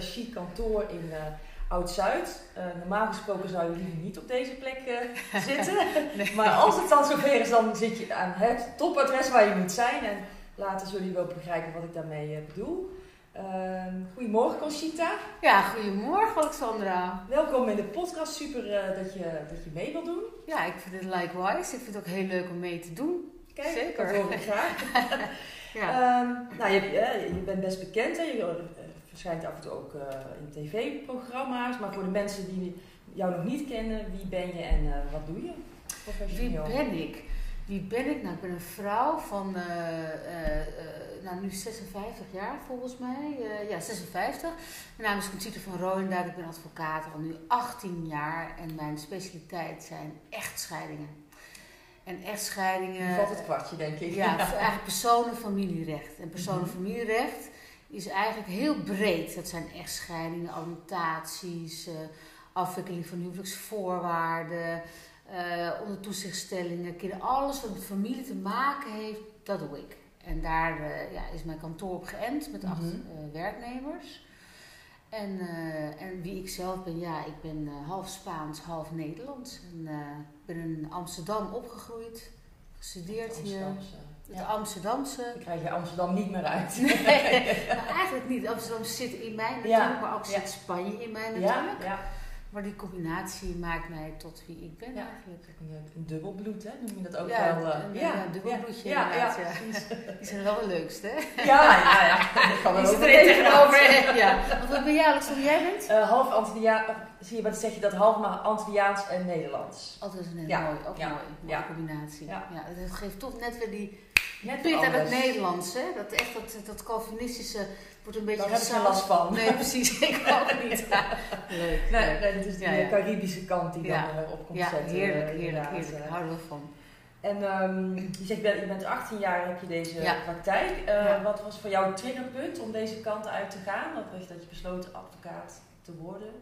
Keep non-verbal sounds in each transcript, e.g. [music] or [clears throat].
chic kantoor in Oud-Zuid. normaal gesproken zou je liever niet op deze plek [laughs] zitten. Maar als het dan zover is, dan zit je aan het topadres waar je moet zijn. En later zullen jullie wel begrijpen wat ik daarmee bedoel. Uh, goedemorgen Conchita. Ja, goedemorgen Alexandra. Welkom in de podcast. Super dat, je, dat je mee wilt doen. Ja, ik vind het likewise. Ik vind het ook heel leuk om mee te doen. Kijk, Zeker. dat hoor ik graag. [laughs] ja. Um, nou, je, je, bent best bekend. Hè? Je eh, verschijnt af en toe ook uh, in tv-programma's. Maar voor de mensen die jou nog niet kennen, wie ben je en uh, wat doe je? Wie ben ik? Wie ben ik? Nou, ik ben een vrouw van nou, nu 56 jaar volgens mij. ja, 56. Mijn naam is Conchita van Rooyendaal. Ik ben advocaat al nu 18 jaar. En mijn specialiteit zijn echtscheidingen. En echtscheidingen. valt het kwartje, denk ik. Ja, [laughs] eigenlijk personen-familierecht. En personen-familierecht is eigenlijk heel breed. Dat zijn echtscheidingen, alimentaties, uh, afwikkeling van huwelijksvoorwaarden, uh, onder toezichtstellingen, kinderen. Alles wat met familie te maken heeft, dat doe ik. En daar uh, ja, is mijn kantoor op geënt met acht mhm. werknemers. En, uh, en wie ik zelf ben, ja, ik ben uh, half Spaans, half Nederlands. En uh, ben in Amsterdam opgegroeid, gestudeerd hier. Het ja. Amsterdamse. Dan krijg je Amsterdam niet meer uit. Nee, [laughs] nou, eigenlijk niet. Amsterdam zit in mij natuurlijk, maar ook zit Spanje in mij natuurlijk. Ja. Maar die combinatie maakt mij tot wie ik ben eigenlijk. Een, een dubbelbloed, hè? Noem je dat ook ja, wel? Een, ja, een dubbelbloedje ja, ja, Die zijn wel het leukste, hè? Ja, ja, ja. Kan Die er tegenover. Ja. Wat ben jij, Alexander, jij bent? Uh, half Antilliaans, zie je wat zeg je dat? Half maar Antilliaans en Nederlands. Altijd een heel mooi, ook mooi, mooie combinatie. Ja. Ja, dat geeft toch net weer die Net pit aan het Nederlands, hè? Dat echt dat, dat Calvinistische wordt een beetje... Daar heb ik last van. Nee, precies. [laughs] Ik ook niet. leuk. Nee, nee, dat is de ja, Caribische kant die dan uh, op komt ja, zetten. heerlijk, eh, heerlijk, heerlijk. Daar houden we van. En um, je zegt, je bent 18 jaar heb je deze praktijk. Uh, wat was voor jou het triggerpunt om deze kant uit te gaan? Wat was dat je besloten advocaat te worden?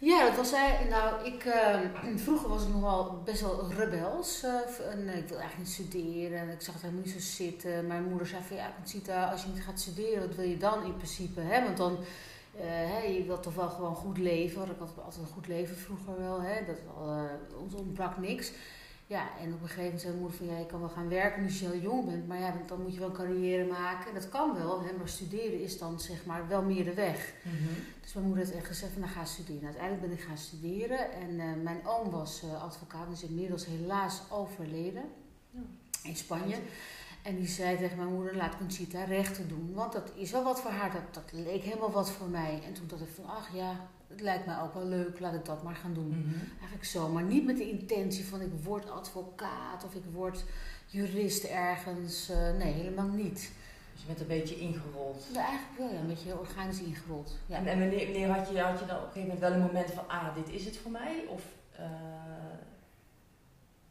Ja, dat was hij. Nou, ik, uh, [clears throat] vroeger was ik nog wel best wel rebels. Uh, ik wilde eigenlijk niet studeren. En ik zag het helemaal niet zo zitten. Mijn moeder zei van ja, Conchita, als je niet gaat studeren, wat wil je dan in principe? Hè? Want dan, uh, hè, je wilt toch wel gewoon goed leven. Ik had altijd een goed leven vroeger wel. Hè? Dat, ons ontbrak niks. Ja, en op een gegeven moment zei mijn moeder van ja, je kan wel gaan werken als je heel jong bent, maar ja, dan moet je wel een carrière maken. Dat kan wel, hè, maar studeren is dan zeg maar wel meer de weg. Mhm. Dus mijn moeder heeft echt gezegd van nou ga studeren. Nou, uiteindelijk ben ik gaan studeren en uh, mijn oom was uh, advocaat, is inmiddels helaas overleden ja. in Spanje. En die zei tegen mijn moeder, laat Conchita rechten doen, want dat is wel wat voor haar, dat, dat leek helemaal wat voor mij. En toen dacht ik van ach ja, het lijkt mij ook wel leuk, laat ik dat maar gaan doen. Mhm. Eigenlijk zo, maar niet met de intentie van ik word advocaat of ik word jurist ergens. Uh, nee, helemaal niet. Dus je bent een beetje ingerold? Ja, eigenlijk wel, ja, een beetje organisch ingerold. Ja. En, en wanneer, wanneer, had, je, had je dan op een gegeven moment wel een moment van, ah, dit is het voor mij? Of, uh...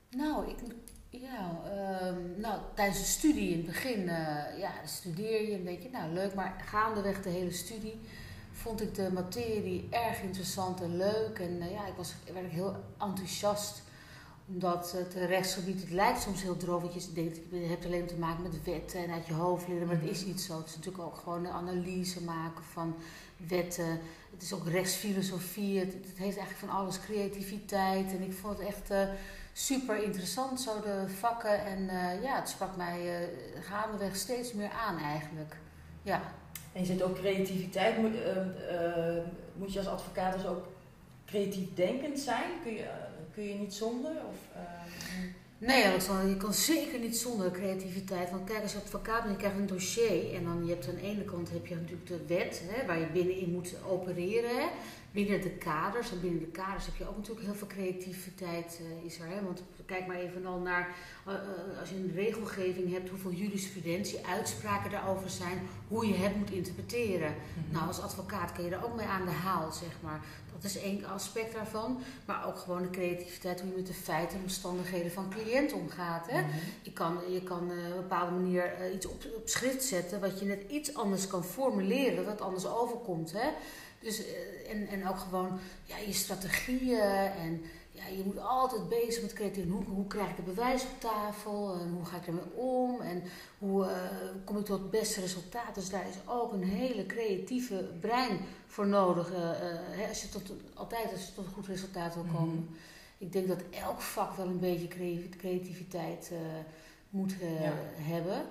Nou, ik ja, um, nou, tijdens de studie in het begin, uh, ja, studeer je een beetje, nou leuk, maar gaandeweg de hele studie vond ik de materie erg interessant en leuk. En uh, ja, ik was, werd heel enthousiast. Omdat het rechtsgebied, het lijkt soms heel droog. Want je denkt, je hebt alleen te maken met wetten en uit je hoofd leren. Maar dat is niet zo. Het is natuurlijk ook gewoon een analyse maken van wetten. Het is ook rechtsfilosofie. Het, het heeft eigenlijk van alles creativiteit. En ik vond het echt uh, super interessant, zo de vakken. En uh, ja, het sprak mij gaandeweg steeds meer aan eigenlijk. Ja. En je zit ook creativiteit. Moet, uh, uh, moet je als advocaat dus ook creatief denkend zijn? Kun je, uh, kun je niet zonder? Of, Nee, je kan zeker niet zonder creativiteit. Want kijk, als advocaat bent, je krijgt een dossier. En dan je hebt aan de ene kant heb je natuurlijk de wet, hè, waar je binnenin moet opereren. Hè binnen de kaders. En binnen de kaders heb je ook natuurlijk heel veel creativiteit uh, is er. Hè? Want kijk maar even al naar, uh, als je een regelgeving hebt, hoeveel jurisprudentie, uitspraken daarover zijn, hoe je het moet interpreteren. Mhm. Nou, als advocaat kun je er ook mee aan de haal, zeg maar. Dat is één aspect daarvan. Maar ook gewoon de creativiteit, hoe je met de feiten en omstandigheden van cliënt omgaat. Hè? Mhm. Je kan, je kan op een bepaalde manier iets op, op schrift zetten, wat je net iets anders kan formuleren, dat anders overkomt. Hè? Dus, en, en ook gewoon ja, je strategieën en ja, je moet altijd bezig met creatief. Hoe, hoe krijg ik het bewijs op tafel? En hoe ga ik ermee om? En hoe uh, kom ik tot het beste resultaat? Dus daar is ook een hele creatieve brein voor nodig. Uh, hè, als je tot, altijd als je tot een goed resultaat wil komen. Mhm. Ik denk dat elk vak wel een beetje creativiteit moet hebben.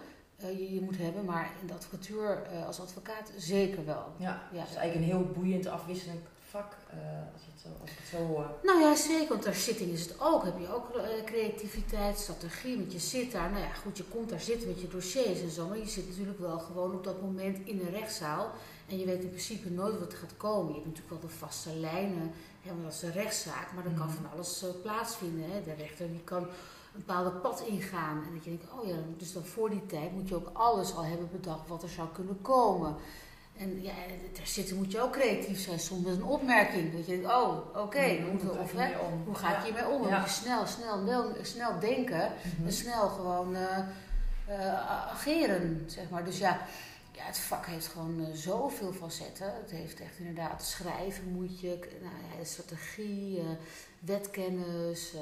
Je, je, moet hebben, maar in de advocatuur als advocaat zeker wel. Ja, ja. is eigenlijk een heel boeiend afwisselend vak, als, het zo, als ik het zo hoor. Nou ja, zeker, want daar zitting is het ook. Heb je ook creativiteit, strategie, want je zit daar, nou ja, goed, je komt daar zitten met je dossiers en zo, maar je zit natuurlijk wel gewoon op dat moment in een rechtszaal en je weet in principe nooit wat er gaat komen. Je hebt natuurlijk wel de vaste lijnen, hè, want dat is een rechtszaak, maar er kan van alles plaatsvinden. Hè. De rechter die kan een bepaalde pad ingaan. En dat je denkt, oh ja, dus dan voor die tijd moet je ook alles al hebben bedacht wat er zou kunnen komen. En ja, ter zitten moet je ook creatief zijn. Soms met een opmerking. Dat je denkt, oh, oké, okay, hoe, hoe, hoe, ga ik hiermee om? Ja. Moet je snel, snel, snel denken mhm. en snel gewoon uh, uh, ageren, zeg maar. Dus ja, ja, het vak heeft gewoon uh, zoveel facetten. Het heeft echt inderdaad schrijven moet je, nou, ja, strategie, wetkennis,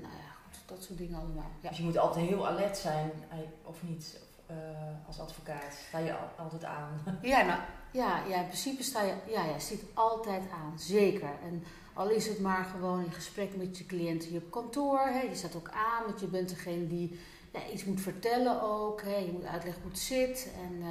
nou ja, dat soort dingen allemaal. Ja. Dus je moet altijd heel alert zijn, of niet? als advocaat sta je altijd aan. [laughs] Ja, nou, ja, ja, in principe sta je, ja, ja, zit altijd aan, zeker. En al is het maar gewoon in gesprek met je cliënt hier op kantoor. Hè, je staat ook aan, want je bent degene die ja, iets moet vertellen ook. Hè, je moet uitleggen hoe het zit. En uh,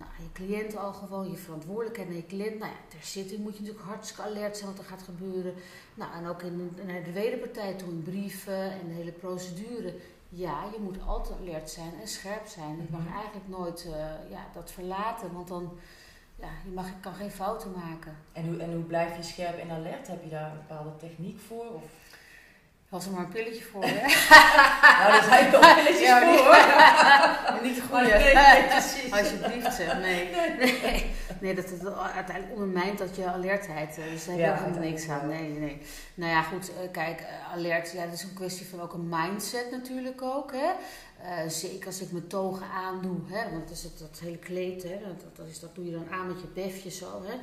nou, je cliënt al gewoon, je verantwoordelijkheid naar je cliënt. Nou ja, ter zitting moet je natuurlijk hartstikke alert zijn wat er gaat gebeuren. Nou, en ook in, naar de wederpartij toe, in brieven en de hele procedure. Ja, je moet altijd alert zijn en scherp zijn. Je mag mhm. eigenlijk nooit uh, ja, dat verlaten, want dan ja, je mag, kan geen fouten maken. En hoe, en hoe blijf je scherp en alert? Heb je daar een bepaalde techniek voor? Of? Was er maar een pilletje voor, hè? [laughs] nou, dat zijn toch pilletjes ja, voor. Niet, [laughs] niet goed. Nee, nee, precies. Alsjeblieft, zeg. Nee. Nee, nee dat het uiteindelijk ondermijnt dat je alertheid. Eh, dus daar heb je ja, helemaal niks aan. Nee, nee. Nou ja, goed. Eh, kijk, eh, alert, ja, dat is een kwestie van ook een mindset natuurlijk ook, hè? Uh, zeker als ik mijn togen aandoe, hè, want dat is het, dat hele kleed, hè, dat, dat, is, dat doe je dan aan met je befje zo. Hè,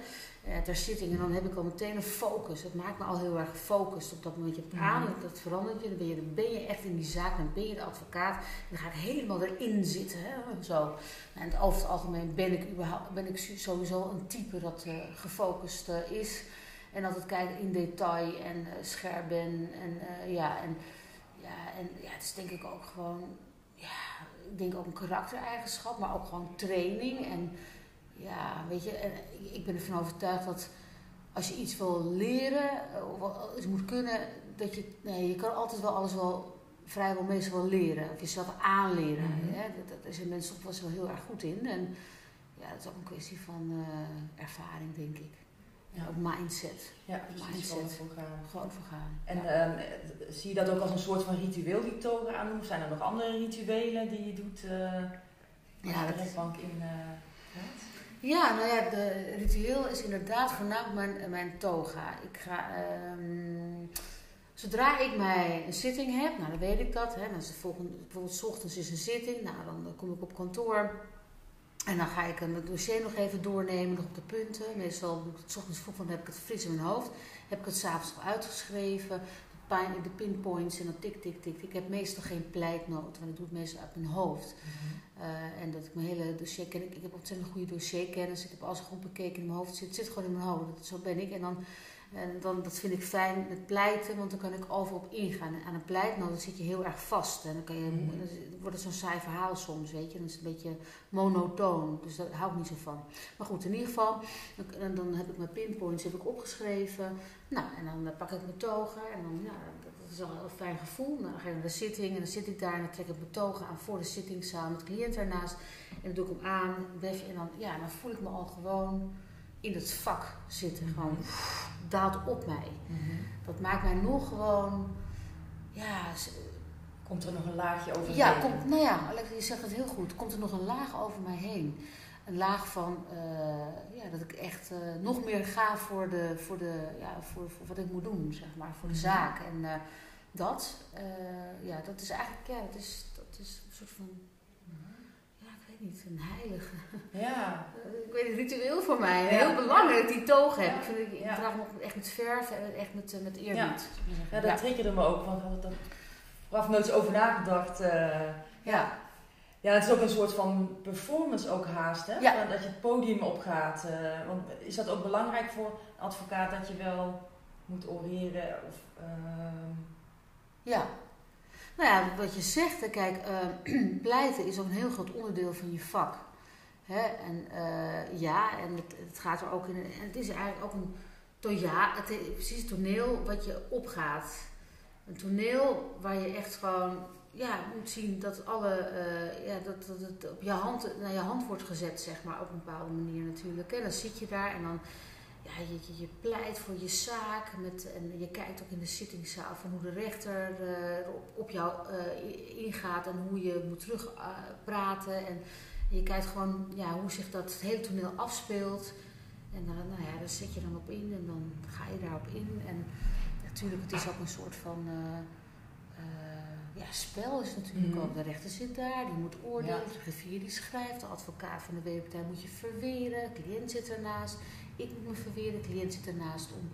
uh, ter zitting en dan heb ik al meteen een focus. Het maakt me al heel erg gefocust op dat moment. Je hebt aan, mhm. dat verandert je, dan ben je, dan ben je echt in die zaak, dan ben je de advocaat. En dan ga ik helemaal erin zitten. Hè, zo. En over het algemeen ben ik, überhaupt, ben ik sowieso een type dat uh, gefocust is. En altijd kijken in detail en scherp ben. En, ja, en, ja, en ja, het is denk ik ook gewoon ik denk ook een karaktereigenschap, maar ook gewoon training. En ja, weet je, en ik ben ervan overtuigd dat als je iets wil leren of iets moet kunnen, dat je, nee, je kan altijd wel alles wel vrijwel meestal wel leren. Of jezelf aanleren. Mm -hmm. Dat, zijn mensen toch wel heel erg goed in. En ja, dat is ook een kwestie van uh, ervaring, denk ik. Ja. Ook mindset. Ja, mindset. Gewoon voor gaan. Gewoon voor gaan. En ja. um, zie je dat ook als een soort van ritueel die toga aan Zijn er nog andere rituelen die je doet uh, ja, de rechtbank in? Uh, ja, nou ja, de ritueel is inderdaad voornamelijk mijn, mijn toga. Ik ga, um, zodra ik mij een zitting heb, nou dan weet ik dat. Hè, dan is de volgende, bijvoorbeeld s ochtends is een zitting, nou dan kom ik op kantoor. En dan ga ik het dossier nog even doornemen, nog op de punten. Meestal doe ik het ochtends vroeg, dan heb ik het fris in mijn hoofd. Heb ik het s'avonds al uitgeschreven. De pinpoints en dan tik, tik, tik. Ik heb meestal geen pleitnoot, want ik doe het meestal uit mijn hoofd. Mhm. Eh, en dat ik mijn hele dossier ken. Ik, ik heb ontzettend goede dossierkennis. Ik heb alles goed bekeken in mijn hoofd. Het zit, het zit gewoon in mijn hoofd. zo ben ik. En dan en dan, dat vind ik fijn met pleiten, want dan kan ik overal op ingaan. En aan een pleitnoot dan zit je heel erg vast. En dan, kan je, mm. dan wordt het zo'n saai verhaal soms, weet je. Dan is het een beetje monotoon, dus daar hou ik niet zo van. Maar goed, in ieder geval, dan, dan heb ik mijn pinpoints heb ik opgeschreven. Nou, en dan pak ik mijn togen en dan, ja, dat is al een heel fijn gevoel. Nou, dan ga ik naar de zitting en dan zit ik daar en dan trek ik mijn togen aan voor de zittingszaal met de cliënt ernaast. En dan doe ik hem aan, en dan, ja, dan voel ik me al gewoon in het vak zitten. Gewoon daalt op mij. Mhm. Dat maakt mij nog gewoon, ja... Komt er nog een laagje over ja, komt, nou ja, Alex, je zegt het heel goed. Komt er nog een laag over mij heen? Een laag van, uh, ja, dat ik echt uh, nog meer ga voor, de, voor, de, ja, voor, voor wat ik moet doen, zeg maar, voor de mhm. zaak. En uh, dat, ja, dat is eigenlijk, ja, dat is, dat is een soort van, weet ik niet, een heilige. Ja. ik weet het ritueel voor mij. Heel belangrijk dat die toog heb. Ik, vind, ik Ja. draag echt met verf en echt met, eh, met eerbied. Ja. ik dat triggerde me ook, want ik had er vooraf nooit eens over nagedacht. eh. ja. ja, het is ook een soort van performance ook haast, hè? Ja. Dat je het podium opgaat. eh, want is dat ook belangrijk voor een advocaat dat je wel moet oreren? Of, ehm, Ja. Nou ja, wat je zegt, kijk, eh, [clears throat] pleiten is ook een heel groot onderdeel van je vak. Hè? En eh, ja, en het, het gaat er ook in. En het is eigenlijk ook een to- ja, het is precies toneel wat je opgaat. Een toneel waar je echt gewoon ja, moet zien dat alle eh, ja, dat, dat het op je hand, naar je hand wordt gezet, zeg maar, op een bepaalde manier natuurlijk. Hè? Dan zit je daar en dan je, pleit voor je zaak. Met, en je kijkt ook in de zittingszaal van hoe de rechter eh, op, jou eh, ingaat en hoe je moet terugpraten. praten en je kijkt gewoon ja, hoe zich dat hele toneel afspeelt. En dan, nou ja, daar zet je dan op in en dan ga je daarop in. En natuurlijk, het is ook een soort van eh, ja, spel is natuurlijk Mhm. ook. De rechter zit daar, die moet oordelen, Ja. de griffier die schrijft, de advocaat van de weerpartij moet je verweren, de cliënt zit ernaast. Ik moet me verweren, de cliënt zit ernaast om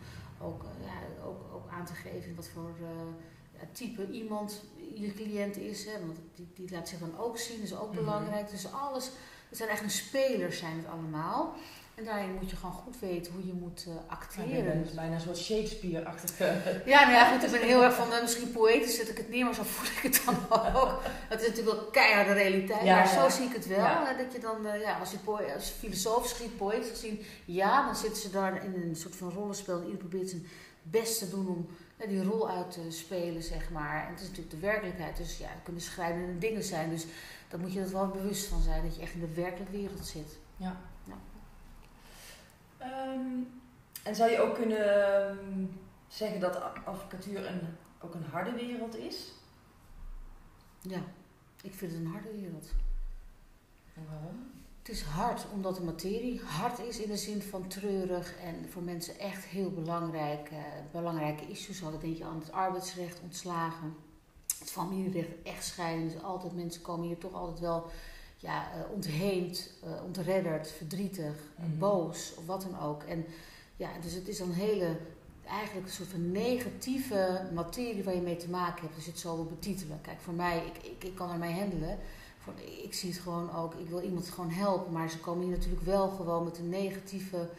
ook, eh, ja, ook, ook aan te geven wat voor eh, type iemand je cliënt is. Hè, want die, die laat zich dan ook zien, is ook Mhm. belangrijk. Dus alles, het zijn echt een spelers zijn het allemaal. En daarin moet je gewoon goed weten hoe je moet eh, acteren. ben dus bijna een soort Shakespeare-achtige. [laughs] Ja, nou ja, goed, ik ben heel erg van, eh, misschien poëtisch zet ik het neer, maar zo voel ik het dan [laughs] ook. Het is natuurlijk wel keiharde realiteit, Ja, maar ja. zo zie ik het wel. Ja. hè, Dat je dan, eh, ja, als je, als je filosofisch gezien, poëtisch gezien, ja, dan zitten ze daar in een soort van rollenspel. En ieder probeert zijn best te doen om die rol uit te spelen, zeg maar. En het is natuurlijk de werkelijkheid, dus ja, er kunnen schrijnende dingen zijn. Dus dan moet je er wel bewust van zijn, dat je echt in de werkelijke wereld zit. Ja. Ehm, en zou je ook kunnen ehm, zeggen dat advocatuur een, ook een harde wereld is? Ja, ik vind het een harde wereld. En waarom? Het is hard, omdat de materie hard is in de zin van treurig en voor mensen echt heel belangrijk, eh, belangrijke issues. Dan denk je aan het arbeidsrecht, ontslagen, het familierecht, echtscheiding. Dus altijd, mensen komen hier toch altijd wel ja, eh, ontheemd, eh, ontredderd, verdrietig, Mhm. boos of wat dan ook. En ja, dus het is een hele, eigenlijk een soort van negatieve materie waar je mee te maken hebt. Dus het zo wil betitelen. Kijk, voor mij, ik, ik, ik kan ermee handelen. Voor, ik zie het gewoon ook, ik wil iemand gewoon helpen, maar ze komen hier natuurlijk wel gewoon met een negatieve,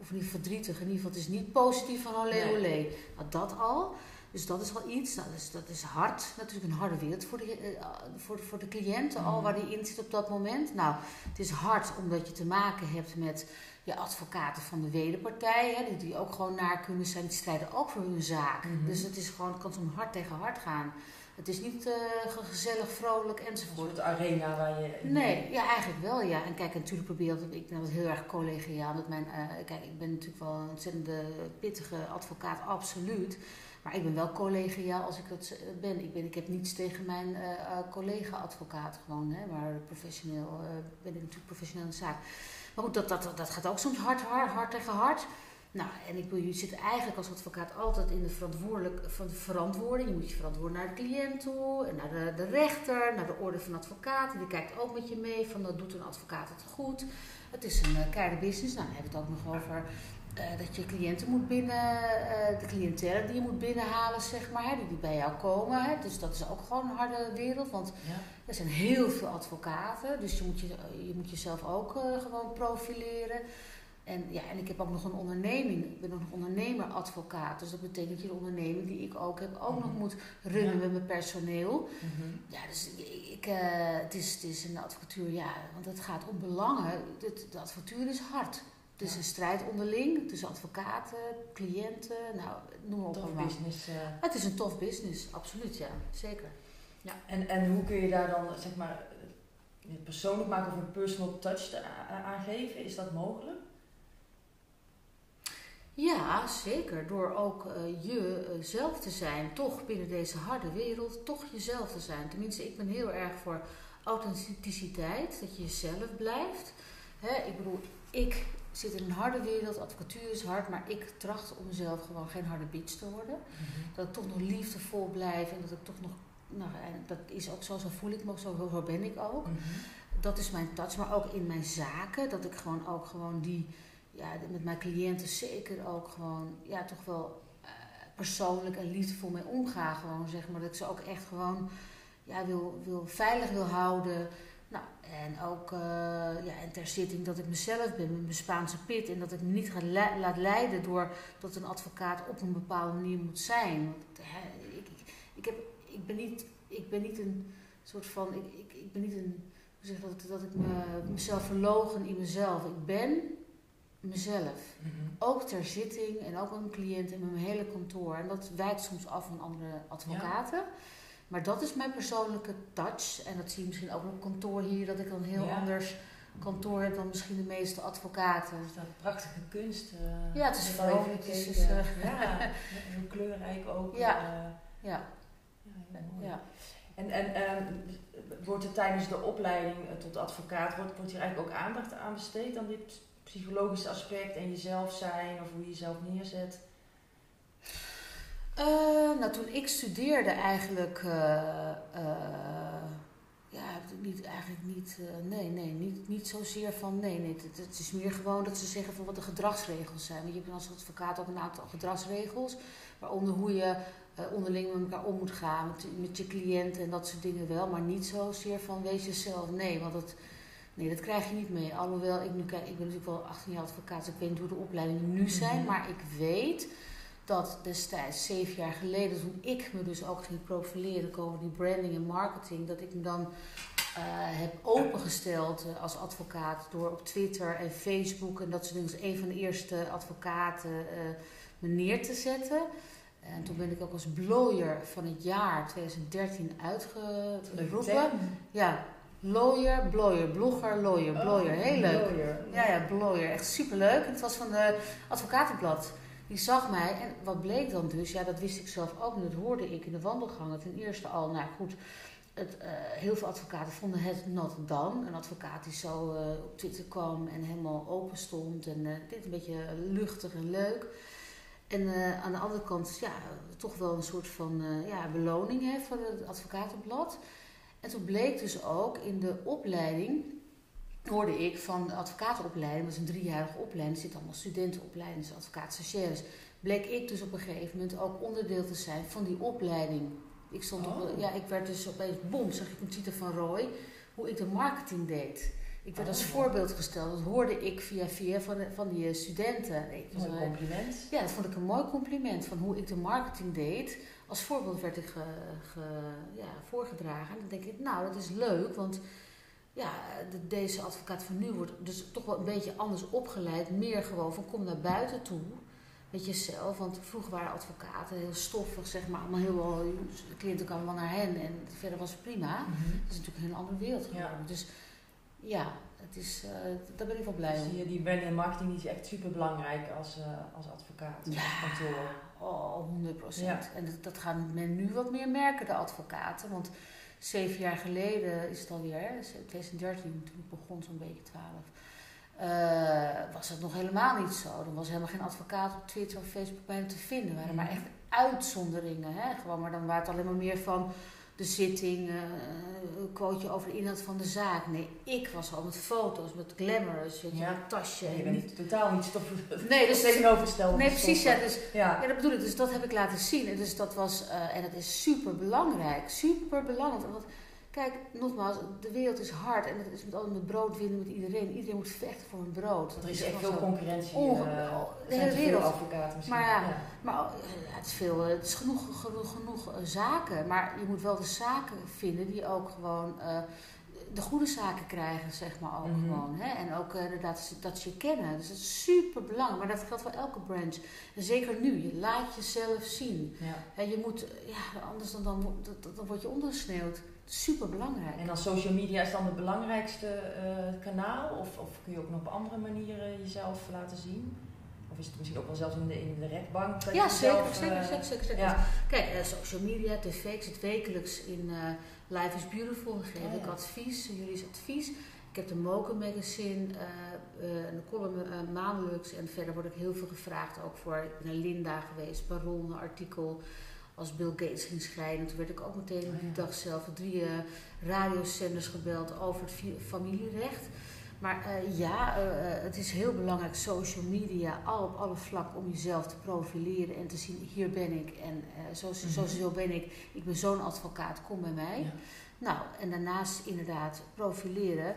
of niet verdrietig, in ieder geval, het is niet positief van olé Nee. olé. Nou, dat al. Dus dat is al iets, nou, dat, is, dat is hard, natuurlijk een harde wereld voor de, eh, voor, voor de cliënt, al Mhm. waar die in zit op dat moment. Nou, het is hard omdat je te maken hebt met je advocaten van de wederpartij, hè, die, die ook gewoon naar kunnen zijn, die strijden ook voor hun zaak. Mhm. Dus het is gewoon, het kan soms hard tegen hard gaan. Het is niet eh, gezellig, vrolijk enzovoort. soort arena waar je... Nee, ja, eigenlijk wel, ja. En kijk, natuurlijk probeer ik, ik ben altijd heel erg collegiaal met mijn, eh, kijk, ik ben natuurlijk wel een ontzettende pittige advocaat, absoluut. Maar ik ben wel collegiaal als ik dat eh, ben. Ik, ben, ik heb niets tegen mijn eh, collega-advocaat gewoon, hè. Maar professioneel eh, ben ik natuurlijk professioneel in de zaak. Maar goed, dat, dat, dat gaat ook soms hard, hard, hard tegen hard. Nou, en ik bedoel, je zit eigenlijk als advocaat altijd in de, verantwoordelijk, van verantwoording. Je moet je verantwoorden naar de cliënt toe, en naar de, rechter, naar de orde van advocaten. Die kijkt ook met je mee van, dat doet een advocaat het goed. Het is een uh, business. Nou, dan hebben we het ook nog over uh, dat je cliënten moet binnen, uh, de cliëntelen die je moet binnenhalen, zeg maar, hè, die, die bij jou komen. Hè. Dus dat is ook gewoon een harde wereld, want Ja. er zijn heel veel advocaten. Dus je moet, je, je moet jezelf ook uh, gewoon profileren. En, ja, en ik heb ook nog een onderneming. Ik ben ook nog ondernemer-advocaat. Dus dat betekent dat je de onderneming die ik ook heb, ook mm -hmm. nog moet runnen ja. met mijn personeel. Mm -hmm. Ja, dus ik, uh, het, is, het is een advocatuur, ja, want het gaat om belangen. De, de advocatuur is hard. Het is ja. een strijd onderling tussen advocaten, cliënten, nou, noem maar op. Tof business. Uh... Het is een tof business, absoluut, ja, zeker. Ja. En, en hoe kun je daar dan, zeg maar, het persoonlijk maken of een personal touch aangeven? Is dat mogelijk? Ja, zeker. Door ook uh, jezelf uh, te zijn, toch binnen deze harde wereld, toch jezelf te zijn. Tenminste, ik ben heel erg voor authenticiteit, dat je jezelf blijft. Hè, ik bedoel, ik zit in een harde wereld, advocatuur is hard, maar ik tracht om mezelf gewoon geen harde bitch te worden. Mm -hmm. Dat ik toch nog liefdevol blijf en dat ik toch nog, nou, en dat is ook zo, zo voel ik me ook, zo, zo ben ik ook. Mm -hmm. dat is mijn touch. Maar ook in mijn zaken, dat ik gewoon ook gewoon die, ja, met mijn cliënten zeker ook gewoon, ja, toch wel eh, persoonlijk en liefdevol mee omga. Gewoon zeg maar, dat ik ze ook echt gewoon, ja, wil, wil veilig wil houden. Nou, en ook uh, ja, en ter zitting dat ik mezelf ben met mijn Spaanse pit. En dat ik me niet ga le laat leiden door dat een advocaat op een bepaalde manier moet zijn. Want, hè, ik, ik, ik, heb, ik, ben niet, ik ben niet een soort van. Ik, ik, ik ben niet een. Hoe zeg dat, dat ik me, mezelf verlogen in mezelf. Ik ben mezelf. Mhm. Ook ter zitting en ook mijn cliënt en mijn hele kantoor. En dat wijkt soms af van andere advocaten. Maar dat is mijn persoonlijke touch. En dat zie je misschien ook op kantoor hier, dat ik dan heel Ja. anders kantoor heb dan misschien de meeste advocaten. Dus dat prachtige kunst. eh, Ja, het is is, gekeken. eh, ja, [laughs] heel kleurrijk ook. Ja. eh, Ja, ja. En, en ehm, wordt er tijdens de opleiding tot advocaat, wordt, wordt hier eigenlijk ook aandacht aan besteed aan dit psychologische aspect en jezelf zijn of hoe je jezelf neerzet? Eh, nou, toen ik studeerde eigenlijk, eh, eh, ja, niet, eigenlijk niet, nee, nee, niet, niet zozeer van, nee, nee, het, het is meer gewoon dat ze zeggen van wat de gedragsregels zijn. Want je hebt als advocaat ook een aantal gedragsregels, waaronder hoe je onderling met elkaar om moet gaan, met, met je cliënten en dat soort dingen wel, maar niet zozeer van wees jezelf, nee, want dat, nee, dat krijg je niet mee. Alhoewel, ik, nu, ik ben natuurlijk wel 18 jaar advocaat, dus ik weet niet hoe de opleidingen nu zijn, Mhm. maar ik weet dat destijds, zeven jaar geleden, toen ik me dus ook ging profileren over die branding en marketing, dat ik me dan eh, heb opengesteld eh, als advocaat door op Twitter en Facebook en dat soort dingen, als een van de eerste advocaten me neer te zetten. En toen ben ik ook als lawyer van het jaar 2013 uitgeroepen. Ja, lawyer, blogger, blogger, lawyer, blogger. Heel leuk. Ja, ja, Bloyer. Echt superleuk. Het was van de advocatenblad. Die zag mij en wat bleek dan dus? Ja, dat wist ik zelf ook niet. Dat hoorde ik in de wandelgangen. Ten eerste al, nou goed, het, eh, heel veel advocaten vonden het not done. Een advocaat die zo eh, op Twitter kwam en helemaal open stond. En eh, dit een beetje luchtig en leuk. En aan de andere kant, ja, toch wel een soort van ja, beloning hè, voor het advocatenblad. En toen bleek dus ook in de opleiding hoorde ik van de advocatenopleiding, dat is een driejarige opleiding, er zitten allemaal studentenopleidingen, dus advocaatstagiaires, bleek ik dus op een gegeven moment ook onderdeel te zijn van die opleiding. Ik stond op, Oh. ja, ik werd dus opeens, bom, zag ik een titel van Roy, hoe ik de marketing deed. Ik werd als Oh. voorbeeld gesteld, dat hoorde ik via via van, de- van die eh, studenten. Was Mooi een- compliment. ja, dat vond ik een mooi compliment van hoe ik de marketing deed. Als voorbeeld werd ik ge, ge- ja, voorgedragen. En dan denk ik, nou, dat is leuk, want ja, de, deze advocaat van nu wordt dus toch wel een beetje anders opgeleid. Meer gewoon van kom naar buiten toe met jezelf. Want vroeger waren advocaten heel stoffig, zeg maar. Allemaal heel, de cliënten kwamen wel naar hen en verder was het prima. Mhm. Dat is natuurlijk een hele andere wereld Ja. geworden. Dus ja, het is, eh, daar ben ik wel blij Dus om. die, die branding en marketing die is echt super belangrijk als, eh, als advocaat. Ja. Kantoor. Oh, 100 procent. Ja. En dat, dat gaat men nu wat meer merken, de advocaten. Want zeven jaar geleden is het alweer, hè, 2013, toen ik begon, zo'n beetje 12. eh, was het nog helemaal niet zo. Er was helemaal geen advocaat op Twitter of Facebook bijna te vinden. Er waren maar echt uitzonderingen. Hè? Gewoon, maar dan waren het alleen maar meer van de zitting, eh, een quoteje over de inhoud van de zaak. Nee, ik was al met foto's, met weet je, Ja. met tasje. Ja, je en bent niet- totaal niet stoffen. Nee, dus- tegenovergestelde. Nee, precies. Ja, dus Ja. ja, dat bedoel ik. Dus dat heb ik laten zien. En, dus dat was, eh, en dat is super belangrijk. Super belangrijk. Want kijk, nogmaals, de wereld is hard. En het is met, altijd met brood winnen met iedereen. Iedereen moet vechten voor een brood. Dat Er is echt veel concurrentie. Onge- eh, de er zijn hele wereld. advocaten misschien. Maar ja, Maar oh, ja, het is veel, eh, het is genoeg, genoeg, genoeg eh, zaken. Maar je moet wel de zaken vinden die ook gewoon de goede zaken krijgen, zeg maar ook Mhm. gewoon. Hè? En ook inderdaad dat ze je kennen. Dus dat is super belangrijk. Maar dat geldt voor elke branch. En zeker nu, je laat jezelf zien. Ja. Hè, je moet, ja, anders dan, dan, dan, dan word je ondergesneeuwd. Super belangrijk. En dan social media is dan het belangrijkste eh, kanaal? Of, of kun je ook nog op andere manieren jezelf laten zien? Of is het misschien ook wel zelfs in de, in de rechtbank? dat Ja, je zeker, zelf, zeker, eh, zeker, zeker, zeker. Ja. Kijk, eh, social media, tv, ik zit wekelijks in eh, Life is Beautiful, geef Oh, ik ja. advies, jullie advies. Ik heb de Mocha Magazine, eh eh, een column eh, maandelijks en verder word ik heel veel gevraagd ook voor, naar Linda geweest, Baron, artikel. Als Bill Gates ging scheiden. Toen werd ik ook meteen op die dag zelf drie uh, radiozenders gebeld over het familierecht. Maar uh, ja, uh, het is heel belangrijk, social media, al op alle vlakken, om jezelf te profileren en te zien, hier ben ik en zo, mm -hmm. zo, ben ik, ik ben zo'n advocaat, kom bij mij. Ja. Nou, en daarnaast inderdaad profileren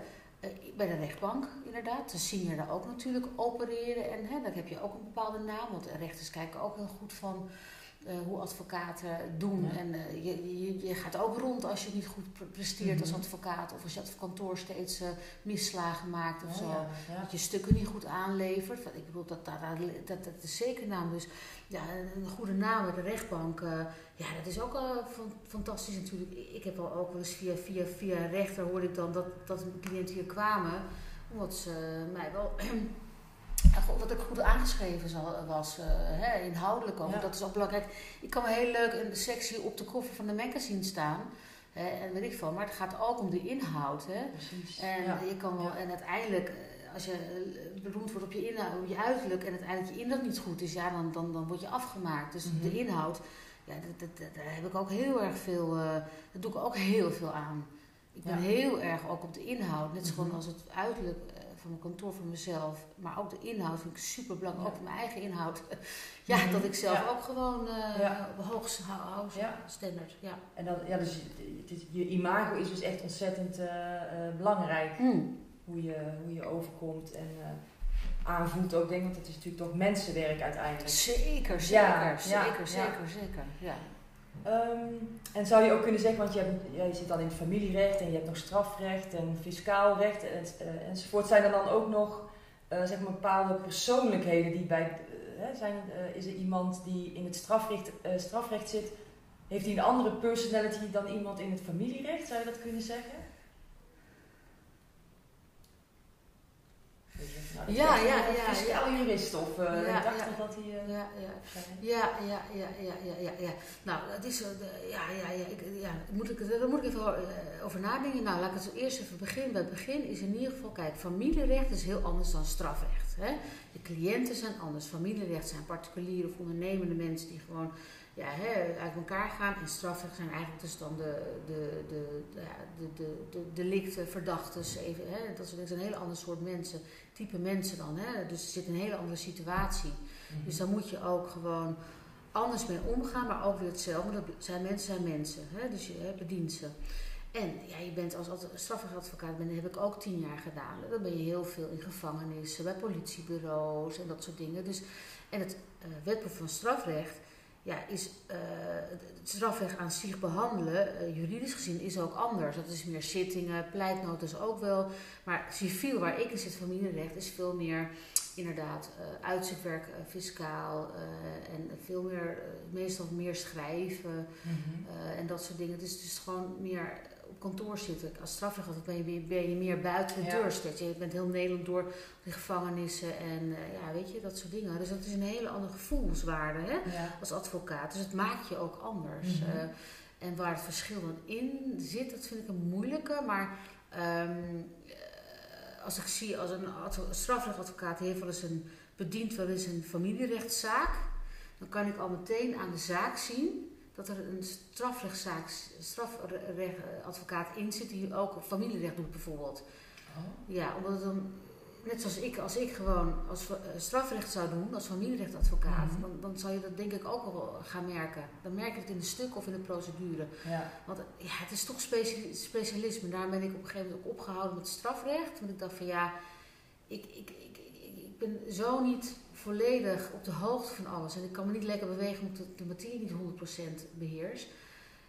bij de rechtbank, inderdaad. Dan zie je daar ook natuurlijk opereren en hè, dan heb je ook een bepaalde naam, want rechters kijken ook heel goed van uh, hoe advocaten doen. En uh, je, je, je, gaat ook rond als je niet goed presteert als mhm. advocaat. Of als je op kantoor steeds uh, misslagen maakt of zo. Ja. Dat je stukken niet goed aanlevert. Ik bedoel, dat, dat, dat, dat is zeker naam. Dus ja, een goede naam bij de rechtbank. ja, dat is ook fantastisch natuurlijk. Ik heb al ook wel eens via, via, via rechter hoorde ik dan dat, dat cliënten hier kwamen. Omdat ze mij wel [clears throat] wat ik goed aangeschreven was, uh, hè, inhoudelijk ook. Dat is ook belangrijk. Ik kan me heel leuk in de sectie op de koffer van de magazine staan. Hè, en weet ik veel. Maar het gaat ook om de inhoud. Hè. Precies. En, je kan wel, en uiteindelijk, eh, als je eh, beroemd wordt op je, inhoud, op je uiterlijk en uiteindelijk je inhoud niet goed is, ja, dan, dan, dan word je afgemaakt. Dus de mhm. inhoud, ja, dat, dat, daar heb ik ook heel erg veel, uh, daar doe ik ook heel veel aan. Ik ben heel erg ook op de inhoud, net zoals mm als het uiterlijk van mijn kantoor, voor mezelf. Maar ook de inhoud vind ik super belangrijk. Ook mijn eigen inhoud. [laughs] ja, mhm. dat ik zelf ook gewoon uh, ja. hoog hou, ja. standaard. Ja. En dan, ja, dus je imago is dus echt ontzettend uh, belangrijk. Mm. Hoe, je, hoe je overkomt en aanvoelt ook, denk ik, want het is natuurlijk toch mensenwerk uiteindelijk. Zeker, zeker, zeker, zeker, zeker. Ja. Um, en zou je ook kunnen zeggen, want je, hebt, je zit dan in het familierecht en je hebt nog strafrecht en fiscaal recht en, uh, enzovoort. Zijn er dan ook nog uh, zeg maar bepaalde persoonlijkheden die bij. Uh, zijn, is er iemand die in het strafrecht, strafrecht zit, heeft hij een andere personality dan iemand in het familierecht? Zou je dat kunnen zeggen? Ja, ja, ja, fiscaal jurist of ja, ik dacht dat hij... Uh, ja, ja. ja, ja, ja, ja, ja. Nou, dat is... Uh, ja, ja, ja, ik, ja moet ik, daar moet ik even over nadenken. Nou, laat ik het eerst even beginnen. Bij het begin is in ieder geval... Kijk, familierecht is heel anders dan strafrecht. Hè? De cliënten zijn anders. Familierecht zijn particuliere of ondernemende mensen die gewoon ja, hè, uit elkaar gaan. En strafrecht zijn eigenlijk dus dan de, de, de, de, de, de, de delicten, verdachtes, even, hè, dat zijn een hele andere soort mensen, type mensen dan. Hè. Dus er zit een hele andere situatie. Mhm. Dus dan moet je ook gewoon anders mee omgaan, maar ook weer hetzelfde. Dat zijn mensen zijn mensen, hè, dus je hè, bedient ze. En ja, je bent als strafrechtadvocaat, ben, heb ik ook tien jaar gedaan. Dan ben je heel veel in gevangenissen, bij politiebureaus en dat soort dingen. Dus, en het uh, wetboek van strafrecht ja, is uh, het strafrecht aan zich behandelen, uh, juridisch gezien, is ook anders. Dat is meer zittingen, pleitnotes ook wel. Maar civiel, waar ik in zit, familierecht, is veel meer inderdaad uh, uitzichtwerk, fiscaal en veel meer, meestal meer schrijven mhm. en dat soort dingen. Dus het is gewoon meer kantoor zitten. Als strafrecht ben je, ben je meer buiten de deur steeds. Je bent heel Nederland door de gevangenissen en uh, ja, weet je, dat soort dingen. Dus dat is een hele andere gevoelswaarde hè, als advocaat. Dus het maakt je ook anders. Mm -hmm. en waar het verschil dan in zit, dat vind ik een moeilijke. Maar um, als ik zie als een strafrechtadvocaat heeft wel eens een bedient wel eens een familierechtszaak, dan kan ik al meteen aan de zaak zien dat er een strafrechtszaak, strafrechtadvocaat in zit die ook familierecht doet bijvoorbeeld. Oh. Ja, omdat het dan, net zoals ik, als ik gewoon als eh, strafrecht zou doen, als familierechtadvocaat, mhm. dan, dan zou je dat denk ik ook wel gaan merken. Dan merk je het in de stuk of in de procedure. Ja. Want ja, het is toch specialisme. Daar ben ik op een gegeven moment ook opgehouden met strafrecht. Want ik dacht van ja, ik, ik, ik, ik ben zo niet volledig op de hoogte van alles en ik kan me niet lekker bewegen omdat de, de materie niet 100% beheers,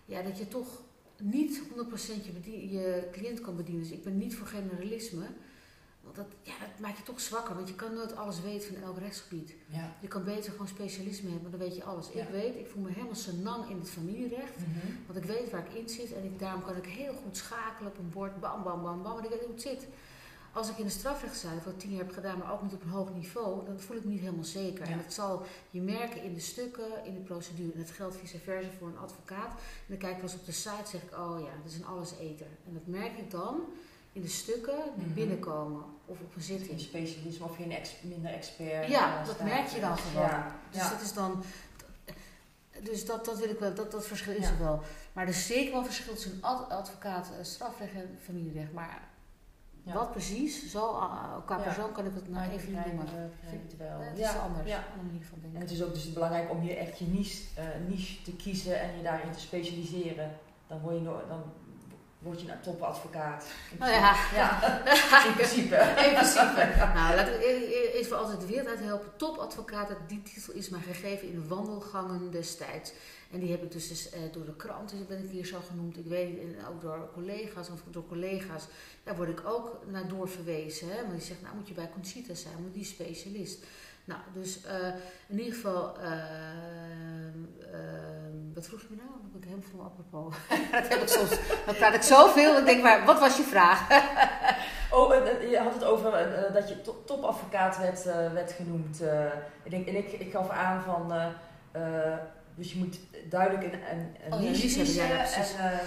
ja, dat je toch niet 100% je, je cliënt kan bedienen. Dus ik ben niet voor generalisme. Want dat, ja, dat maakt je toch zwakker, want je kan nooit alles weten van elk rechtsgebied. Ja. Je kan beter gewoon specialisme hebben, maar dan weet je alles. Ik weet, ik voel me helemaal senang in het familierecht, mhm. want ik weet waar ik in zit en ik, daarom kan ik heel goed schakelen op een bord, bam, bam, bam, bam, want ik weet hoe het zit. Als ik in de strafrechtszaak wat tien jaar heb gedaan, maar ook niet op een hoog niveau, dan voel ik me niet helemaal zeker. En dat zal je merken in de stukken, in de procedure. En dat geldt vice versa voor een advocaat. En dan kijk ik wel eens op de site zeg ik, oh ja, dat is een alleseter. En dat merk ik dan in de stukken die mhm. binnenkomen of op een zitting. Geen specialisme of geen ex minder expert. Ja, dat merk je dan gewoon. Dus dat is dan Dus dat, dat wil ik wel, dat, dat verschil is Ja. er wel. Maar er is zeker wel verschil tussen ad- advocaat, eh, strafrecht en familierecht. Maar Ja. wat precies, zo uh, qua Ja. persoon kan ik het nou ik even niet noemen. het wel. Is anders, ja. een andere manier van En denken. het is ook dus belangrijk om hier echt je niche, eh, niche te kiezen en je daarin te specialiseren. Dan word je, no- dan word je een topadvocaat. In Nou ja. ja. [laughs] In principe. In principe. [laughs] Nou, laat ik e- e- eens voor altijd de wereld uit helpen. Topadvocaat, die titel is mij gegeven in de wandelgangen destijds. En die heb ik dus, dus, eh, door de krant, dus ben ik hier zo genoemd. Ik weet, en ook door collega's of door collega's, daar word ik ook naar doorverwezen. Hè? Want die zegt, nou moet je bij Conchita zijn, want die is specialist. Nou, dus eh, in ieder geval, ehm, wat vroeg je me nou? Dan ben ik helemaal van apropos. [laughs] dat heb ik soms, dan praat ik zoveel. Ik denk, maar wat was je vraag? [laughs] Oh, eh, eh, je had het over eh, eh, dat je to- topadvocaat werd, eh, werd genoemd. eh. ik en ik, ik gaf aan van, eh, eh, dus je moet duidelijk een, een, Oh niche niche hebben, ja, ja, precies. en, eh,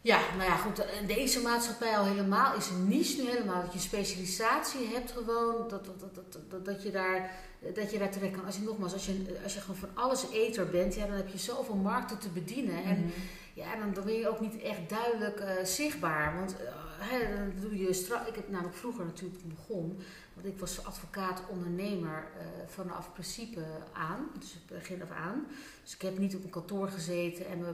Ja, nou ja, goed. In deze maatschappij al helemaal is een niche nu helemaal. Dat je specialisatie hebt gewoon. Dat, dat, dat, dat, dat, je daar, dat je daar terecht kan. Als je nogmaals, als je, als je gewoon van alles eter bent, ja, dan heb je zoveel markten te bedienen. En mhm. ja, dan, dan ben je ook niet echt duidelijk eh, zichtbaar. Want eh, hè, dan doe je stra- Ik heb namelijk vroeger natuurlijk begon. Want ik was advocaat, ondernemer eh, vanaf principe aan. Dus begin af aan. Dus ik heb niet op een kantoor gezeten en me,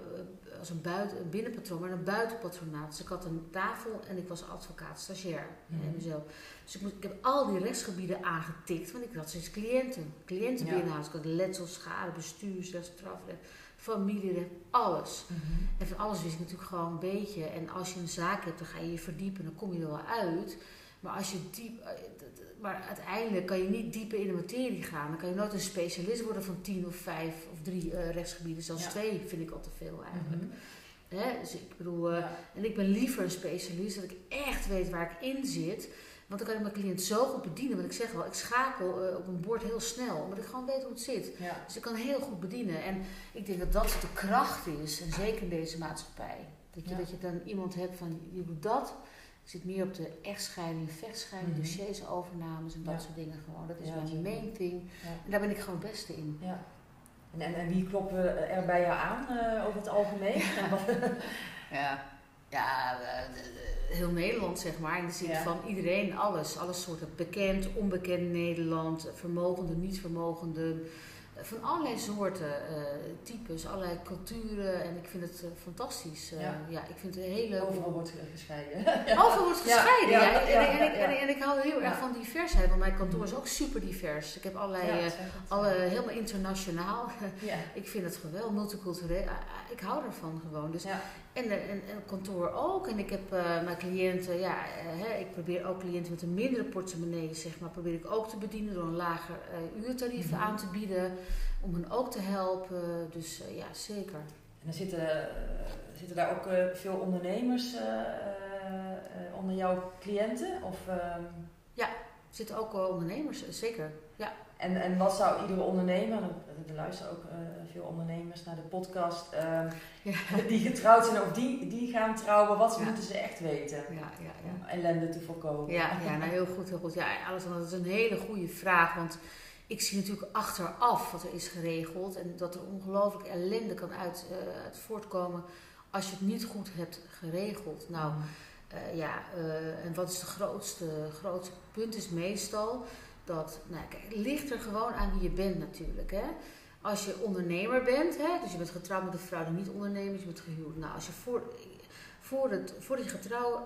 eh, als een, buiten, een binnenpatroon, maar een buitenpatronaat. Dus ik had een tafel en ik was advocaat, stagiair Mhm. mezelf. Dus ik, moest, ik heb al die rechtsgebieden aangetikt, want ik had steeds cliënten. Cliënten Ja. binnenhouden. Ik had letselsschade, bestuursrecht, strafrecht, familierecht, alles. Mhm. En van alles wist ik natuurlijk gewoon een beetje. En als je een zaak hebt, dan ga je je verdiepen, dan kom je er wel uit. Maar, als je diep, eh, maar uiteindelijk kan je niet dieper in de materie gaan. Dan kan je nooit een specialist worden van tien of vijf of drie eh, rechtsgebieden. Zelfs Ja. twee vind ik al te veel eigenlijk. Mhm. Hè? Dus ik bedoel, eh, Ja. en ik ben liever een specialist dat ik echt weet waar ik in zit. Want dan kan ik mijn cliënt zo goed bedienen. Want ik zeg wel, ik schakel op een bord heel snel. Omdat ik gewoon weet hoe het zit. Ja. Dus ik kan heel goed bedienen. En ik denk dat dat de kracht is. En zeker in deze maatschappij. Dat je, dat je dan iemand hebt van, je doet dat. Ik zit meer op de echtscheiding, vechtscheiding, Mhm. dossiers, overnames en dat Ja. soort dingen gewoon. Dat is Ja, mijn main thing. Ja. En daar ben ik gewoon het beste in. Ja. En, en, en wie kloppen er bij jou aan eh, over het algemeen? [laughs] [laughs] Ja, ja eh, heel Nederland zeg maar. In de zin van iedereen, alles. Alle soorten bekend, onbekend Nederland, vermogenden, niet vermogenden. Van allerlei soorten, eh, types, allerlei culturen. En ik vind het eh, fantastisch. Eh, Ja. ja. ik vind het een hele... Overal wordt ge- gescheiden. [laughs] Overal wordt gescheiden, ja. ja, En, ik hou heel erg van diversiteit, want mijn kantoor is ook super divers. Ik heb allerlei, alle, helemaal internationaal. [laughs] Ik vind het geweldig, multicultureel. Ah, ah, Ik hou ervan gewoon. Dus Ja. En, en, en het kantoor ook. En ik heb eh, mijn cliënten, ja, eh, hè, ik probeer ook cliënten met een mindere portemonnee, zeg maar, probeer ik ook te bedienen door een lager eh, uurtarief Mhm. aan te bieden. Om hen ook te helpen. Dus eh, ja, zeker. En dan zitten, eh, zitten daar ook eh, veel ondernemers eh, eh, eh, onder jouw cliënten? Of, ehm, Er zitten ook ondernemers, eh, zeker. Ja. En, en wat zou iedere ondernemer, er luisteren ook eh, veel ondernemers naar de podcast, ehm, Ja. [laughs] die getrouwd zijn of die, die gaan trouwen, wat Ja. moeten ze echt weten Ja, ja, ja. om ellende te voorkomen? Ja, ja nou heel goed, heel goed. Ja, Alexander, dat is een hele goede vraag. Want ik zie natuurlijk achteraf wat er is geregeld. En dat er ongelooflijk ellende kan uit, eh, uit voortkomen als je het niet goed hebt geregeld. Nou, eh, ja, en wat is de grootste, grootste punt is meestal dat, nou kijk, het ligt er gewoon aan wie je bent natuurlijk. Hè? Als je ondernemer bent, hè, dus je bent getrouwd met een vrouw die niet ondernemer is, je bent gehuwd. Nou, als je voor, voor het, voordat je gaat trouwen,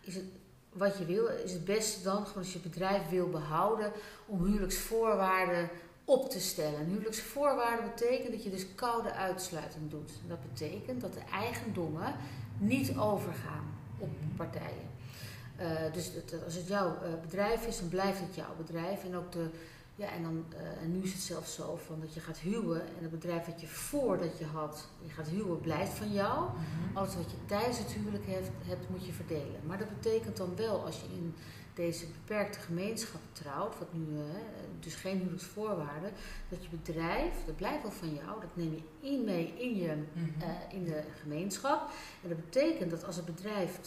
is het wat je wil, is het beste dan als je bedrijf wil behouden om huwelijksvoorwaarden op te stellen. Huwelijksvoorwaarden betekent dat je dus koude uitsluiting doet. Dat betekent dat de eigendommen niet overgaan op partijen. Eh, dus dat- als het jouw eh, bedrijf is, dan blijft het jouw bedrijf. En ook de, ja, en, dan, eh, en nu is het zelfs zo van dat je gaat huwen en het bedrijf dat je voordat je had, je gaat huwen, blijft van jou. Mhm. Alles wat je tijdens het huwelijk hebt, hebt, moet je verdelen. Maar dat betekent dan wel, als je in deze beperkte gemeenschap trouwt, wat nu eh, dus geen huwelijksvoorwaarden, dat je bedrijf, dat blijft wel van jou, dat neem je in mee in, je, Mhm. in de gemeenschap. En dat betekent dat als het bedrijf,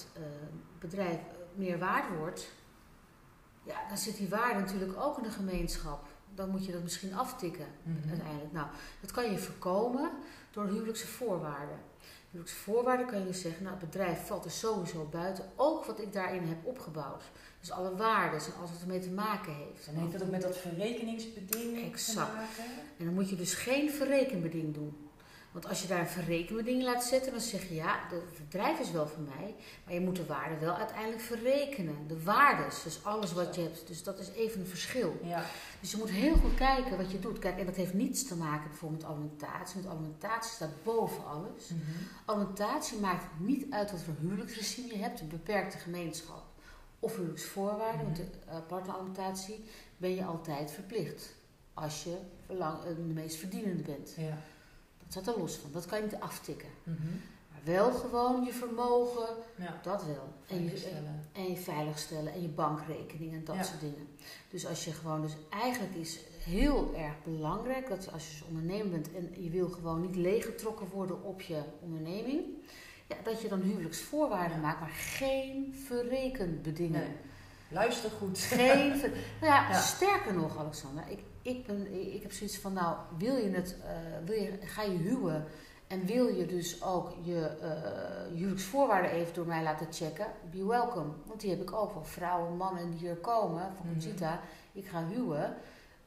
bedrijf meer waard wordt, ja, dan zit die waarde natuurlijk ook in de gemeenschap. dan moet je dat misschien aftikken Mhm. uiteindelijk. Nou, dat kan je voorkomen door huwelijkse voorwaarden. Huwelijkse voorwaarden kan je dus zeggen, nou het bedrijf valt er sowieso buiten, ook wat ik daarin heb opgebouwd. Dus alle waarden en alles wat ermee te maken heeft. Dan heeft dat ook met dat verrekeningsbeding Exact. te maken. En dan moet je dus geen verrekenbeding doen. Want als je daar een verrekenbeding laat zetten, dan zeg je ja, de- het bedrijf is wel van mij, maar je moet de waarde wel uiteindelijk verrekenen. De waardes, dus alles wat je hebt. Dus dat is even een verschil. Ja. Dus je moet heel goed kijken wat je doet. Kijk, en dat heeft niets te maken bijvoorbeeld met alimentatie. Want alimentatie staat boven alles. Mhm. Alimentatie maakt niet uit wat voor huwelijksregime je hebt, een beperkte gemeenschap of huwelijksvoorwaarden. Want de uh, partneralimentatie ben je altijd verplicht als je eh, de meest verdienende bent. Ja. Dat staat er los van, dat kan je niet aftikken. Mhm. Maar wel gewoon je vermogen, Ja. dat wel. En je, Veiligstellen. en je veiligstellen en je bankrekening en dat Ja. soort dingen. Dus als je gewoon, dus eigenlijk is heel erg belangrijk dat als je dus ondernemer bent en je wil gewoon niet leeggetrokken worden op je onderneming, ja, dat je dan huwelijksvoorwaarden Ja. maakt, maar geen verrekenbedingen. Nee. Luister goed. Geen ver- [laughs] nou ja, Ja. sterker nog, Alexander, ik, ik, ben, ik heb zoiets van, nou, wil je het, eh, wil je, ga je huwen en wil je dus ook je eh, huwelijksvoorwaarden even door mij laten checken, be welcome. Want die heb ik ook wel, vrouwen, mannen die hier komen, van Mhm. Conchita, ik ga huwen,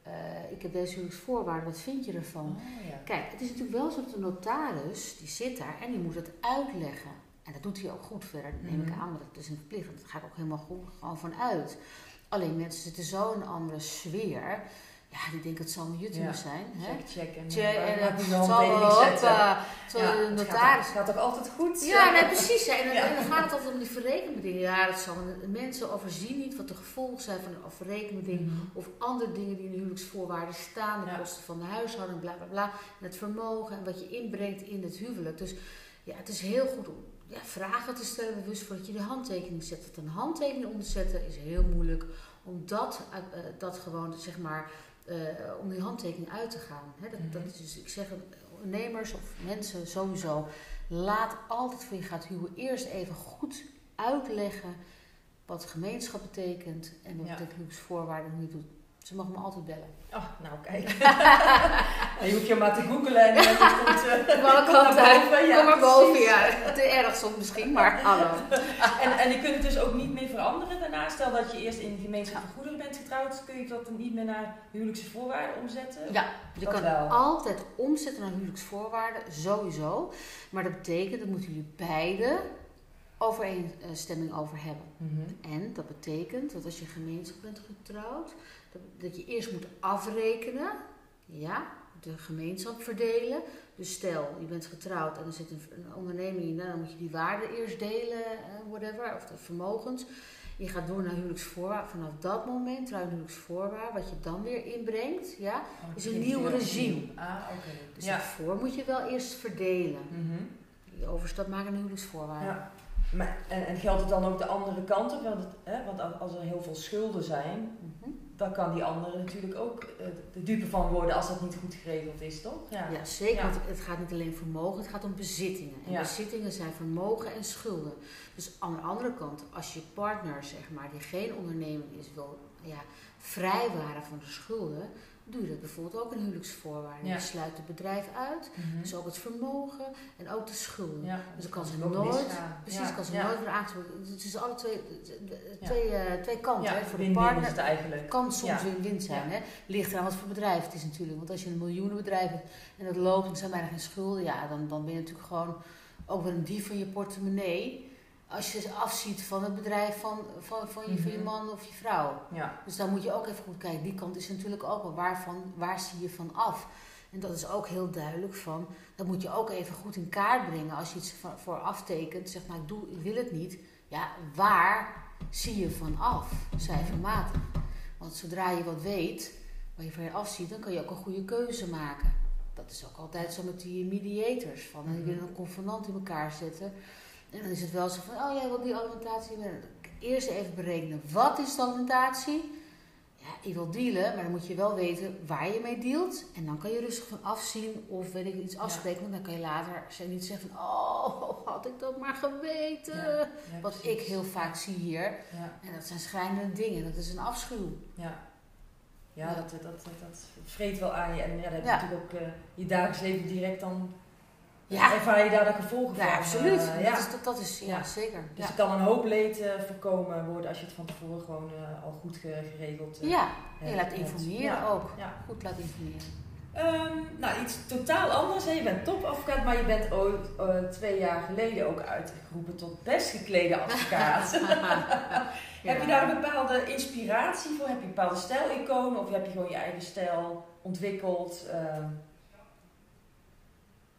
Eh, ik heb deze huwelijksvoorwaarden, wat vind je ervan? Oh, ja. Kijk, het is natuurlijk wel zo dat de notaris, die zit daar en die moet het uitleggen. En dat doet hij ook goed verder, dat neem ik Mhm. aan, want dat is een verplichting. Daar ga ik ook helemaal goed gewoon van uit. Alleen mensen zitten zo in een andere sfeer. Ja, die denken het zal een Ja. zijn. Hè? Check, check. En, Tje, eh, en moet je zal de het notaris... gaat, het gaat toch altijd goed? Ja, nee, precies. hè. En dan, en gaat het altijd om die verrekenbedingen. Ja, dat zal, mensen overzien niet wat de gevolgen zijn van een verrekenbeding. Mhm. Of andere dingen die in de huwelijksvoorwaarden staan. De kosten van de huishouding, bla bla bla. En het vermogen en wat je inbrengt in het huwelijk. Dus ja, het is heel goed om ja, vragen te stellen bewust voordat je de handtekening zet. Want een handtekening om te zetten is heel moeilijk. Om dat, uit- eh, dat gewoon, zeg maar, eh, om die handtekening uit te gaan. Dat, dat Mhm. is dus, ik zeg, ondernemers of mensen sowieso, laat altijd voor je gaat huwen eerst even goed uitleggen wat gemeenschap betekent en wat Ja. betekent huwelijksvoorwaarden en hoe je het doet. Ze mogen me altijd bellen. Oh, nou kijk. [laughs] En je hoeft je maar te googelen en dan komt uh, Welke kant uit? boven. Kom maar boven, ja. Te erg soms misschien, maar hallo. [laughs] En, en je kunt het dus ook niet meer veranderen daarna. Stel dat je eerst in de gemeenschap van goederen bent getrouwd, kun je dat dan niet meer naar huwelijkse voorwaarden omzetten? Ja, je Dat kan wel. altijd omzetten naar huwelijksvoorwaarden, sowieso. Maar dat betekent, dat moeten jullie beiden overeenstemming over hebben. Mhm. En dat betekent dat als je gemeenschap bent getrouwd, dat, dat je eerst moet afrekenen, ja, de gemeenschap verdelen. Dus stel, je bent getrouwd en er zit een, een onderneming in, nou, dan moet je die waarde eerst delen, eh, whatever, of de vermogens. Je gaat door naar huwelijksvoorwaarden. Vanaf dat moment, trouw huwelijksvoorwaarden, wat je dan weer inbrengt, ja, Oh, is een nieuw regime. Ah, oké. Dus Ja. daarvoor moet je wel eerst verdelen. Mhm. Die overstap maken naar huwelijksvoorwaarden. Ja. Maar, en, en geldt het dan ook de andere kant op? Want, het, hè, want als- er heel veel schulden zijn, Mhm. dan kan die andere natuurlijk ook eh, de dupe van worden als dat niet goed geregeld is, toch? Ja. Ja, zeker. Ja. Want het gaat niet alleen vermogen, het gaat om bezittingen. En Ja. bezittingen zijn vermogen en schulden. Dus aan de andere kant, als je partner, zeg maar, die geen onderneming is, wil ja, vrijwaren van de schulden, doe je dat bijvoorbeeld ook in huwelijksvoorwaarden. Ja. Je sluit het bedrijf uit, Mhm. dus ook het vermogen en ook de schulden. ja. Dus dan kan ze nooit, misgaan. precies, Ja. kan ze nooit weer aangesproken. Het is alle twee, twee, eh, twee kanten. Hè. Voor de partner het eigenlijk. kan soms win-win zijn. Hè? Ligt eraan wat voor bedrijf het is natuurlijk. Want als je een miljoenenbedrijf hebt en dat loopt en er zijn bijna geen schulden, ja, dan, dan ben je natuurlijk gewoon ook wel een dief van je portemonnee. Als je afziet van het bedrijf van, van, van, je, van je Mhm. man of je vrouw. Ja. Dus daar moet je ook even goed kijken. Die kant is natuurlijk ook wel waarvan, waar zie je van af. En dat is ook heel duidelijk van, dat moet je ook even goed in kaart brengen. Als je iets voor aftekent, zeg maar ik, doe, ik wil het niet. Ja, waar zie je van af? Cijfermatig. Want zodra je wat weet, waar je van je afziet, dan kan je ook een goede keuze maken. Dat is ook altijd zo met die mediators. Van, die Mhm. willen een convenant in elkaar zetten. En dan is het wel zo van, oh jij wil die alimentatie. Eerst even berekenen, wat is de alimentatie? Ja, ik wil dealen, maar dan moet je wel weten waar je mee dealt. En dan kan je rustig van afzien of weet ik iets afspreken. Want dan kan je later niet zeggen van, oh, [laughs] had ik dat maar geweten. Ja, ja, Wat precies. ik heel vaak zie hier. Ja, En dat zijn schrijnende dingen. Dat is een afschuw. ja. Ja, Dat, dat, dat, dat vreet wel aan je. En ja, dat heb je natuurlijk ook eh, je dagelijks leven direct dan. Ja. Ervaar je daar de gevolgen Ja, van. absoluut. eh, ja. Dat, is, dat, dat is, ja, Ja. zeker. Dus ja. er kan een hoop leed eh, voorkomen worden als je het van tevoren gewoon eh, al goed ge- geregeld ja, je laat informeren Ja. ook. Ja. Goed laten informeren. Ehm, nou, iets totaal anders. Hè. Je bent topadvocaat, maar je bent ooit twee jaar geleden ook uitgeroepen tot best geklede advocaat. [laughs] [laughs] Heb je daar een bepaalde inspiratie voor? Heb je een bepaalde stijliconen of heb je gewoon je eigen stijl ontwikkeld? Ehm,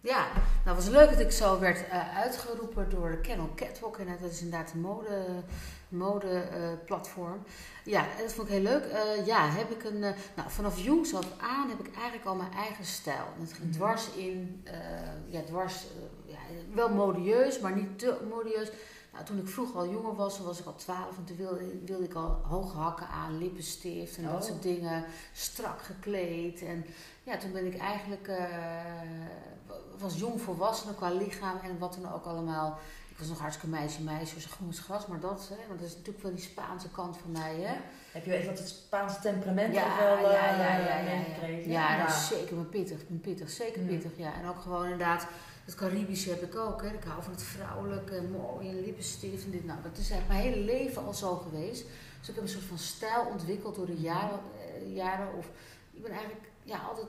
Ja, nou was leuk dat ik zo werd eh, uitgeroepen door Kennel Catwalk. En dat is inderdaad een mode, mode eh, platform. Ja, en dat vond ik heel leuk. Eh, ja, heb ik een, nou, vanaf jongs af aan heb ik eigenlijk al mijn eigen stijl. Het ging Mhm. dwars in, ja, dwars, ja, wel modieus, maar niet te modieus. Nou, toen ik vroeger al jonger was, toen was ik al twaalf en toen wilde, wilde ik al hoge hakken aan, lippenstift en dat Oh. soort dingen. Strak gekleed. En ja, toen ben ik eigenlijk, eh, was jong volwassen qua lichaam en wat dan ook allemaal. Ik was nog hartstikke meisje, meisje, zo groen gras, maar dat, hè, want dat is natuurlijk wel die Spaanse kant van mij, hè. heb je echt dat het Spaanse temperament Ja, wel ja, eh, ja, ja, ja? Ja, dat is zeker mijn pittig, mijn pittig, zeker pittig, ja. En ook gewoon inderdaad, het Caribische heb ik ook, hè. Ik hou van het vrouwelijke, mooie lippenstift en dit. Nou, dat is eigenlijk mijn hele leven al zo geweest. Dus ik heb een soort van stijl ontwikkeld door de jaren, eh, jaren of ik ben eigenlijk, ja, altijd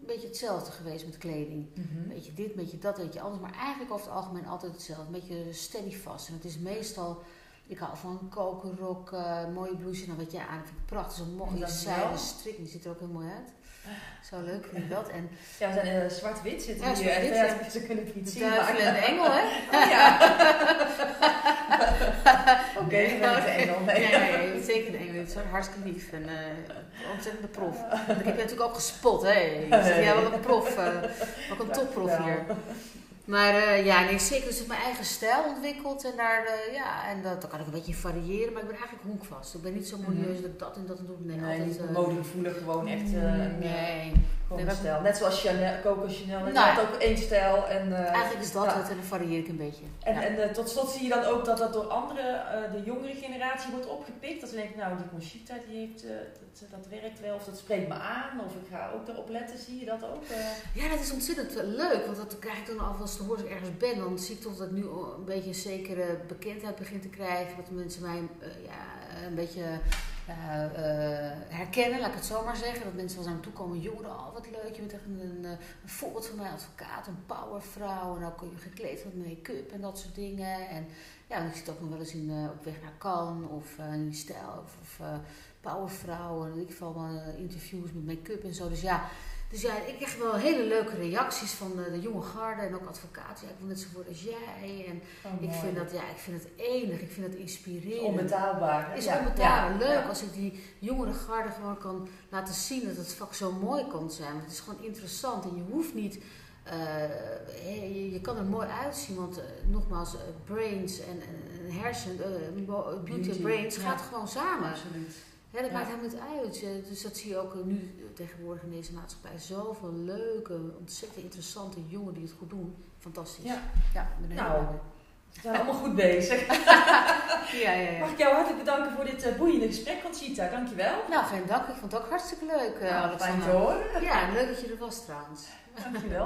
een beetje hetzelfde geweest met kleding. Een beetje dit, een beetje dat, beetje anders. Maar eigenlijk over het algemeen altijd hetzelfde. Een beetje steady vast. En het is meestal... Ik hou van een kokerrok, mooie blouse. Nou, wat jij aan vind ik prachtig. Zo'n mooie zijden strik. Die ziet er ook heel mooi uit. Zo leuk vind ik dat. En Ja, we zijn eh, zwart-wit zitten Ja, hier. [laughs] ja. Ze kunnen het niet zien. duivel en engel, hè? [laughs] Oh, ja. [laughs] Oké, engel. Nee. Nee, zeker een engel. Hartstikke lief en eh ontzettende prof. Want [laughs] ik heb je natuurlijk ook gespot, hè? Zegt, ja, wel een prof. ook een topprof hier. Maar eh, ja, nee, zeker. Dus ik heb mijn eigen stijl ontwikkeld. En daar, ja, en dat, kan ik een beetje variëren. Maar ik ben eigenlijk honkvast. Ik ben niet zo modieus dat ik dat en dat en doe. Nee, Nee, altijd... eh, modegevoelig, gewoon echt nee. Gewoon Nee, een stijl. Net zoals Chanel, Coco Chanel, Nou ja. had ook één stijl. En, eh, Eigenlijk is dat ja. het en dan varieer ik een beetje. En, Ja. en eh, tot slot zie je dan ook dat dat door andere, eh, de jongere generatie wordt opgepikt. Dat ze denken, nou die Conchita die heeft, dat, dat werkt wel, of dat spreekt me aan, of ik ga ook erop letten. Zie je dat ook? Ja, dat is ontzettend leuk, want dat krijg ik dan te horen als ik ergens ben. Dan zie ik toch dat ik nu een beetje een zekere bekendheid begin te krijgen. Dat mensen mij ja, een beetje ja, eh, herkennen, laat ik het zo maar zeggen. Dat mensen wel naar me toe komen, jongeren, oh wat leuk, je bent echt een, een, een voorbeeld van mij, advocaat, een powervrouw. En ook eh, gekleed met make-up en dat soort dingen. En ja, ik zit ook nog wel eens in, eh, op weg naar Cannes of eh, in stijl of, of eh, powervrouwen. In ieder geval eh, interviews met make-up en zo. Dus ja, dus ja, ik krijg wel hele leuke reacties van de, de jonge garde en ook advocaten. Ja, ik wil net zo worden als jij. En ik mooi. vind dat, ja, ik vind het enig. Ik vind het inspirerend. onbetaalbaar. hè? is Ja, onbetaalbaar. ja, Leuk ja. als ik die jongere garde gewoon kan laten zien dat het vak zo mooi kan zijn. Want het is gewoon interessant en je hoeft niet. eh, je, je kan er mooi uitzien, want eh, nogmaals, eh, brains en, en, en hersen, beauty, Beauty, en brains gaat gewoon samen. Absoluut. Ja, dat Ja. maakt helemaal niet uit. Dus dat zie je ook nu tegenwoordig in deze maatschappij. Zoveel leuke, ontzettend interessante jongen die het goed doen. Fantastisch. Ja. ja Nou. We zijn allemaal goed bezig. [laughs] Ja, ja, ja. Mag ik jou hartelijk bedanken voor dit eh, boeiende gesprek, Conchita. Dankjewel. Nou, geen dank. Ik vond het ook hartstikke leuk, eh Nou, fijn te horen. Ja, leuk dat je er was trouwens. Dankjewel.